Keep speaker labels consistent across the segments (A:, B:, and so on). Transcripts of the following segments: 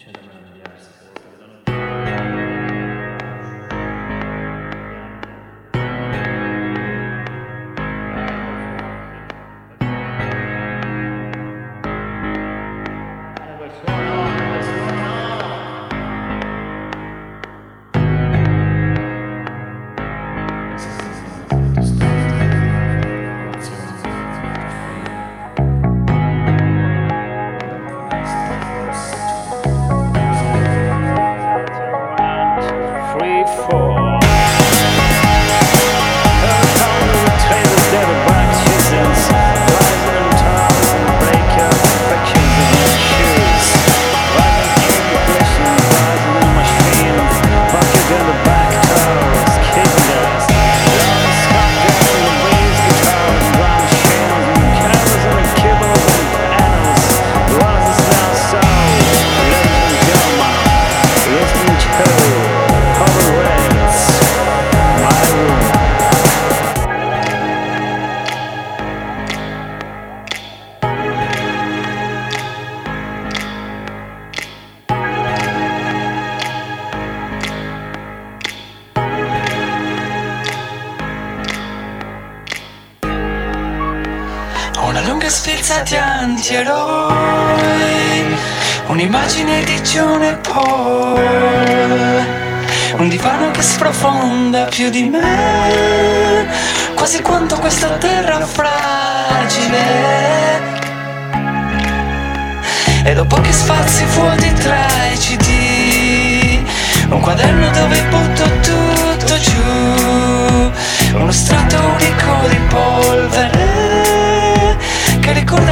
A: turn around. Attrezzati antieroi Un'immagine di John e Paul Un divano che sprofonda più di me Quasi quanto questa terra fragile. E dopo che spazi vuoti tra i CD Un quaderno dove butto tutto giù Uno strato unico di polvere Che ricorda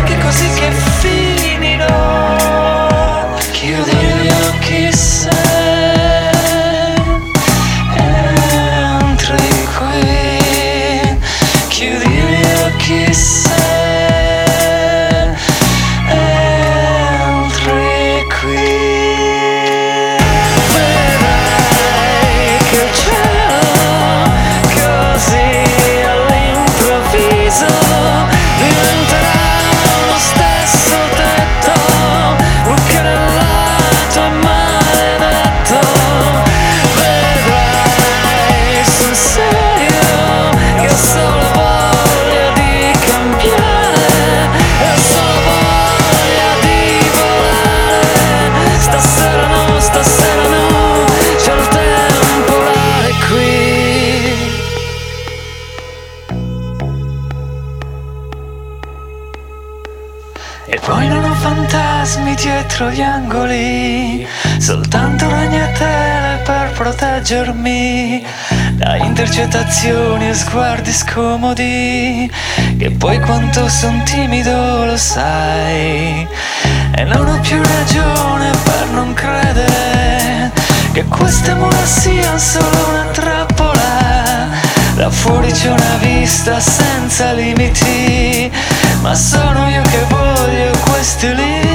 A: E poi non ho fantasmi dietro gli angoli, soltanto ragnatele per proteggermi da intercettazioni e sguardi scomodi, che poi quanto son timido lo sai. E non ho più ragione per non credere che queste mura siano solo una trappola. Da fuori c'è una vista senza limiti, ma sono io che voglio questi limiti.